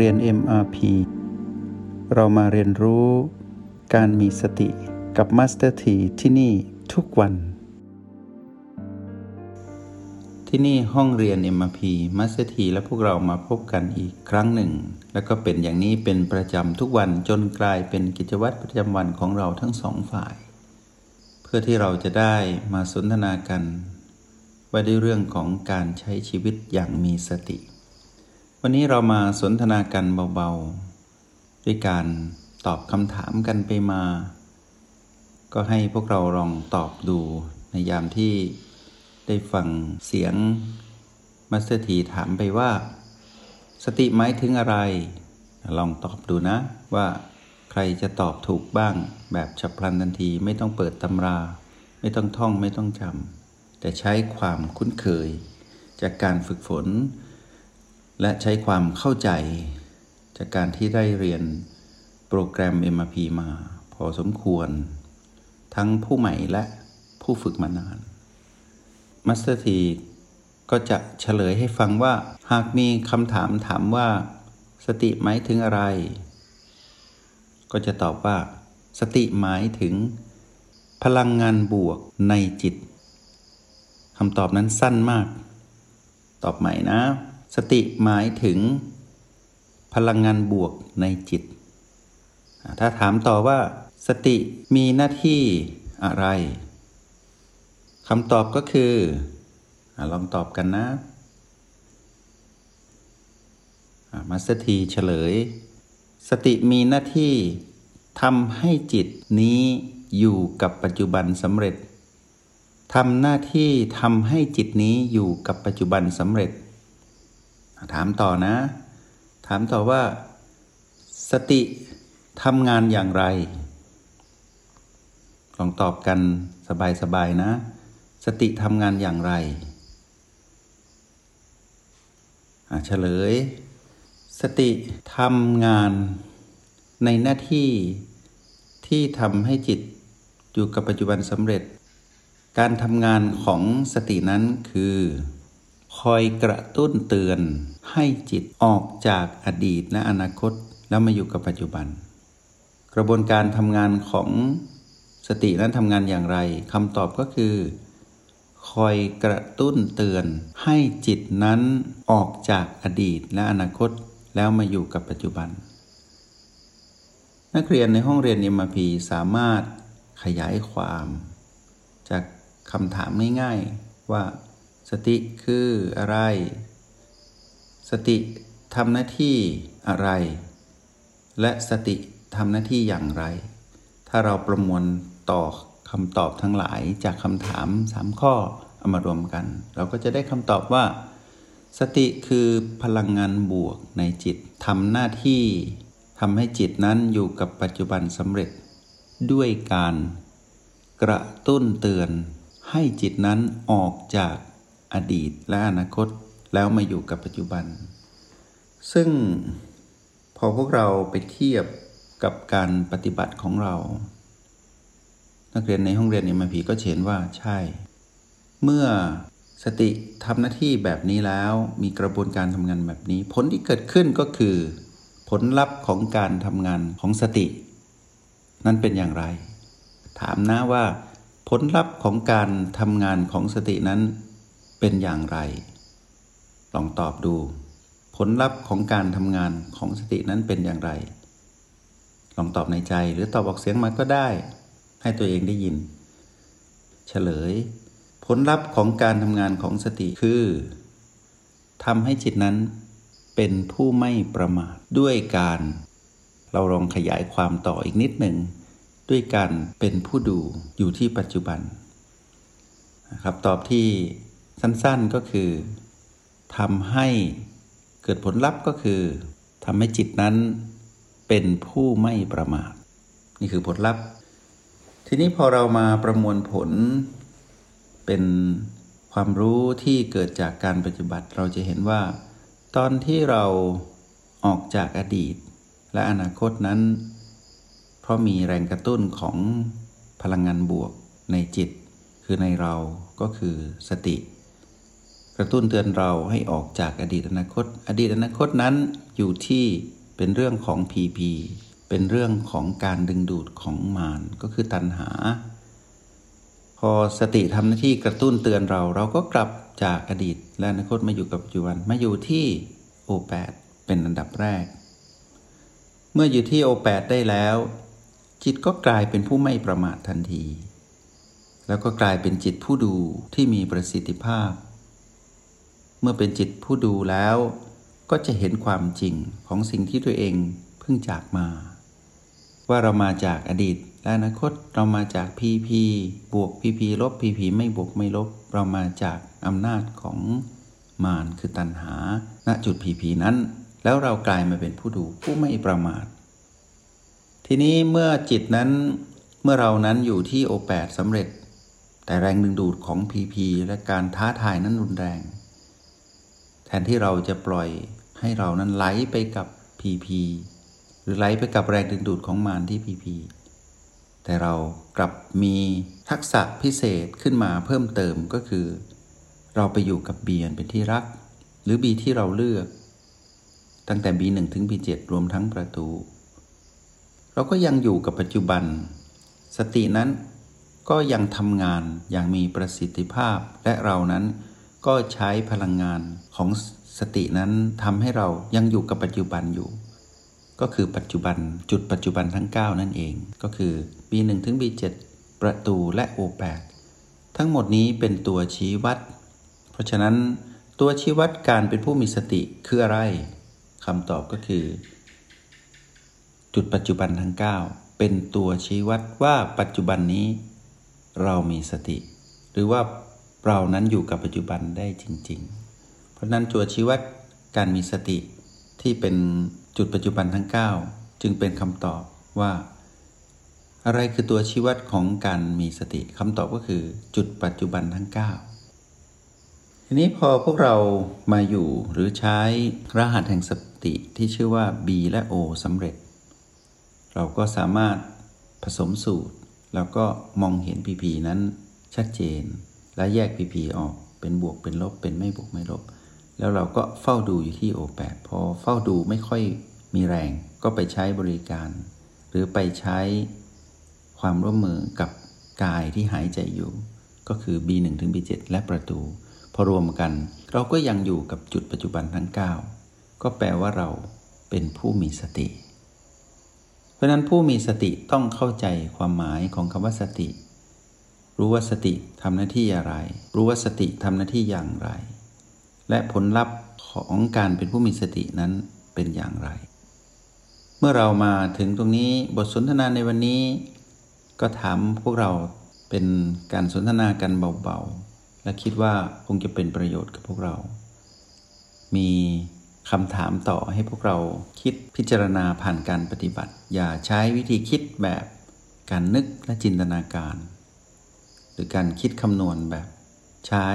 เรียน MRP เรามาเรียนรู้การมีสติกับ Master T ที่ที่นี่ทุกวัน ที่นี่ห้องเรียน MRP Master T และพวกเรามาพบกันอีกครั้งหนึ่ง แล้วก็เป็นอย่างนี้เป็นประจำทุกวันจนกลายเป็นกิจวัตรประจำวันของเราทั้งสองฝ่าย เพื่อที่เราจะได้มาสนทนากัน ว่าด้วยเรื่องของการใช้ชีวิตอย่างมีสติ วันนี้เรามาสนทนากันเบาๆ ด้วยการตอบคำถามกันไปมา ก็ให้พวกเราลองตอบดูในยามที่ได้ฟังเสียงมัสเตอร์ทีถามไปว่า สติหมายถึงอะไร ลองตอบดูนะว่าใครจะตอบถูกบ้างแบบฉับพลันทันทีไม่ต้องเปิดตำรา ไม่ต้องท่องไม่ต้องจำแต่ใช้ความคุ้นเคย จากการฝึกฝน และใช้ความเข้าใจจากการที่ได้เรียนโปรแกรม MRP มาพอสมควร ทั้งผู้ใหม่และผู้ฝึกมานานมาสเตอร์ทีก็จะเฉลยให้ฟังว่า หากมีคำถามถามว่า สติหมายถึงอะไร ก็จะตอบว่า สติหมายถึง พลังงานบวกในจิตคำตอบนั้นสั้นมาก ตอบใหม่นะ สติหมายถึงพลังงานบวกในจิต ถ้าถามต่อว่าสติมีหน้าที่อะไรคำตอบก็คืออลองตอบกันนะมาสถีเฉลย สติมีหน้าที่ทำให้จิตนี้อยู่กับปัจจุบันสำเร็จทำหน้าที่ทำให้จิตนี้อยู่กับปัจจุบันสำเร็จ ถามต่อนะ ถามต่อว่า สติทำงานอย่างไร ลองตอบกันสบายๆนะ สติทำงานอย่างไรเฉลย สติทำงานในหน้าที่ที่ทำให้จิตอยู่กับปัจจุบันสำเร็จ การทำงานของสตินั้นคือ คอยกระตุ้นเตือนให้จิตออกจากอดีตและอนาคต แล้วมาอยู่กับปัจจุบัน กระบวนการทำงานของสตินั้นทำงานอย่างไรคำตอบก็คือ คอยกระตุ้นเตือนให้จิตนั้นออกจากอดีตและอนาคต แล้วมาอยู่กับปัจจุบัน นักเรียนในห้องเรียน MRP สามารถขยายความ จากคำถามง่ายๆว่า สติคืออะไร สติทำหน้าที่อะไร และสติทำหน้าที่อย่างไร ถ้าเราประมวลต่อคำตอบทั้งหลายจากคำถามสามข้อเอามารวมกัน เราก็จะได้คำตอบว่า สติคือพลังงานบวกในจิตทำหน้าที่ทำให้จิตนั้นอยู่กับปัจจุบันสำเร็จ ด้วยการกระตุ้นเตือนให้จิตนั้นออกจาก อดีตและอนาคตแล้วมาอยู่กับปัจจุบัน ซึ่งพอพวกเราไปเทียบกับการปฏิบัติของเรา นักเรียนในห้องเรียนเอ็มพีก็เห็นว่าใช่ เมื่อสติทำหน้าที่แบบนี้แล้วมีกระบวนการทำงานแบบนี้ ผลที่เกิดขึ้นก็คือ ผลลัพธ์ของการทำงานของสติ นั้นเป็นอย่างไร ถามนะว่า ผลลัพธ์ของการทำงานของสตินั้น เป็นอย่างไร ลองตอบดู ผลลัพธ์ของการทำงานของสตินั้นเป็นอย่างไร ลองตอบในใจหรือตอบออกเสียงมาก็ได้ ให้ตัวเองได้ยิน เฉลย ผลลัพธ์ของการทำงานของสติคือทำให้จิตนั้นเป็นผู้ไม่ประมาทด้วยการ เราลองขยายความต่ออีกนิดหนึ่ง ด้วยการเป็นผู้ดูอยู่ที่ปัจจุบันครับตอบที่ สั้นๆก็คือทำให้เกิดผลลัพธ์ก็คือทำให้จิตนั้นเป็นผู้ไม่ประมาท นี่คือผลลัพธ์ ทีนี้พอเรามาประมวลผลเป็นความรู้ที่เกิดจากการปฏิบัติเราจะเห็นว่า ตอนที่เราออกจากอดีต และอนาคตนั้น เพราะมีแรงกระตุ้นของพลังงานบวกในจิต คือในเราก็คือสติ กระตุ้นเตือนเราให้ออกจากอดีตอนาคต อดีตอนาคตนั้นอยู่ที่เป็นเรื่องของพีพีเป็นเรื่องของการดึงดูดของมารก็คือตัณหา พอสติทำหน้าที่กระตุ้นเตือนเราเราก็กลับจากอดีตและอนาคตมาอยู่กับปัจจุบันมาอยู่ที่โอแปดเป็นอันดับแรก เมื่ออยู่ที่โอแปดได้แล้ว จิตก็กลายเป็นผู้ไม่ประมาททันที แล้วก็กลายเป็นจิตผู้ดูที่มีประสิทธิภาพ มื่อเป็นจิตผู้ดูแล้ว ก็จะเห็นความจริงของสิ่งที่ตัวเองเพิ่งจากมา ว่าเรามาจากอดีตและอนาคตเรามาจากพีพีบวกพีพีลบพีพีไม่บวกไม่ลบ เรามาจากอำนาจของมารคือตัณหา ณจุดพีพีนั้น แล้วเรากลายมาเป็นผู้ดูผู้ไม่ประมาท ทีนี้เมื่อจิตนั้นเมื่อเรานั้นอยู่ที่โอแปดสำเร็จ แต่แรงดึงดูดของพีพีและการท้าทายนั้นรุนแรง นที่เราจะปล่อยให้เรานั้นไหลไปกับพีพีหรือไหลไปกับแรงดึงดูดของมารที่พีพีแต่เรากลับมีทักษะพิเศษขึ้นมาเพิ่มเติมก็คือ เราไปอยู่กับบีอันเป็นที่รัก หรือบีที่เราเลือก ตั้งแต่ B1 ถึง B7 รวมทั้งประตู เราก็ยังอยู่กับปัจจุบัน สตินั้นก็ยังทำงานอย่างมีประสิทธิภาพและเรานั้น ก็ใช้พลังงานของสตินั้นทำให้เรายังอยู่กับปัจจุบันอยู่ ก็คือปัจจุบันจุดปัจจุบันทั้ง 9 นั่นเอง ก็คือ B1 ถึง B7 ประตูและ O8 ทั้งหมดนี้เป็นตัวชี้วัด เพราะฉะนั้นตัวชี้วัดการเป็นผู้มีสติคืออะไรคำตอบก็คือ จุดปัจจุบันทั้ง 9 เป็นตัวชี้วัดว่าปัจจุบันนี้ เรามีสติ หรือว่า เรานั้นอยู่กับปัจจุบันได้จริง ๆ เพราะนั้นตัวชี้วัดการมีสติที่เป็นจุดปัจจุบันทั้ง 9 จึงเป็นคำตอบว่า อะไรคือตัวชี้วัดของการมีสติคำตอบก็คือจุดปัจจุบันทั้ง 9 ทีนี้พอพวกเรามาอยู่หรือใช้รหัสแห่งสติที่ชื่อว่า B และ O สำเร็จ เราก็สามารถผสมสูตร แล้วก็มองเห็น PP นั้นชัดเจน และแยก PP ออกเป็นบวกเป็นลบเป็นไม่บวกไม่ลบ แล้วเราก็เฝ้าดูอยู่ที่โอแปดพอเฝ้าดูไม่ค่อยมีแรงก็ไปใช้บริการ หรือไปใช้ความร่วมมือกับกายที่หายใจอยู่ ก็คือ B1 ถึง B7 และประตู พอรวมกัน เราก็ยังอยู่กับจุดปัจจุบันทั้ง 9 ก็แปลว่าเราเป็นผู้มีสติ เพราะนั้นผู้มีสติต้องเข้าใจความหมายของคำว่าสติ รู้ว่าสติทำหน้าที่อะไร รู้ว่าสติทำหน้าที่อย่างไร และผลลัพธ์ของการเป็นผู้มีสตินั้นเป็นอย่างไร เมื่อเรามาถึงตรงนี้บทสนทนาในวันนี้ ก็ถามพวกเราเป็นการสนทนากันเบาๆ และคิดว่าคงจะเป็นประโยชน์กับพวกเรา มีคำถามต่อให้พวกเราคิดพิจารณาผ่านการปฏิบัติ อย่าใช้วิธีคิดแบบการนึกและจินตนาการ หรือการคิดคำนวณแบบ ใช้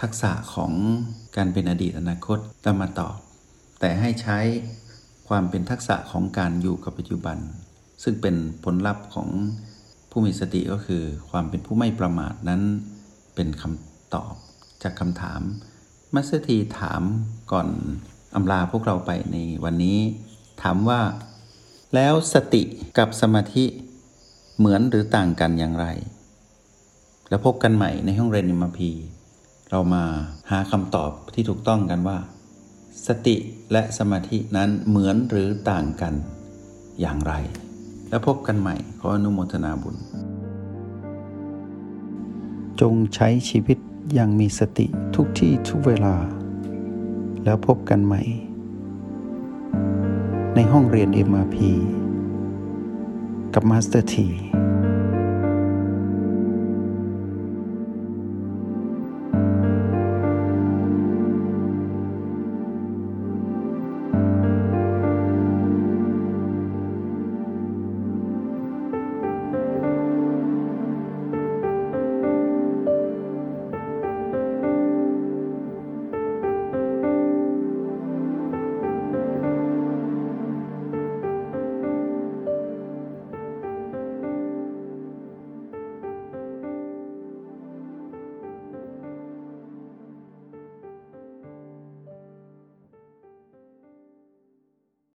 ทักษะของการเป็นอดีตอนาคตตามมาตอบ แต่ให้ใช้ความเป็นทักษะของการอยู่กับปัจจุบัน ซึ่งเป็นผลลัพธ์ของผู้มีสติก็คือ ความเป็นผู้ไม่ประมาทนั้นเป็นคำตอบจากคำถาม มัสถีถามก่อนอำลาพวกเราไปในวันนี้ ถามว่า แล้วสติกับสมาธิเหมือนหรือต่างกันอย่างไร แล้วพบกันใหม่ในห้องเรียนนิมพี เรามาหาคำตอบที่ถูกต้องกันว่า สติและสมาธินั้นเหมือนหรือต่างกันอย่างไร แล้วพบกันใหม่ขออนุโมทนาบุญ จงใช้ชีวิตอย่างมีสติทุกที่ทุกเวลา แล้วพบกันใหม่ ในห้องเรียน MRP กับ Master T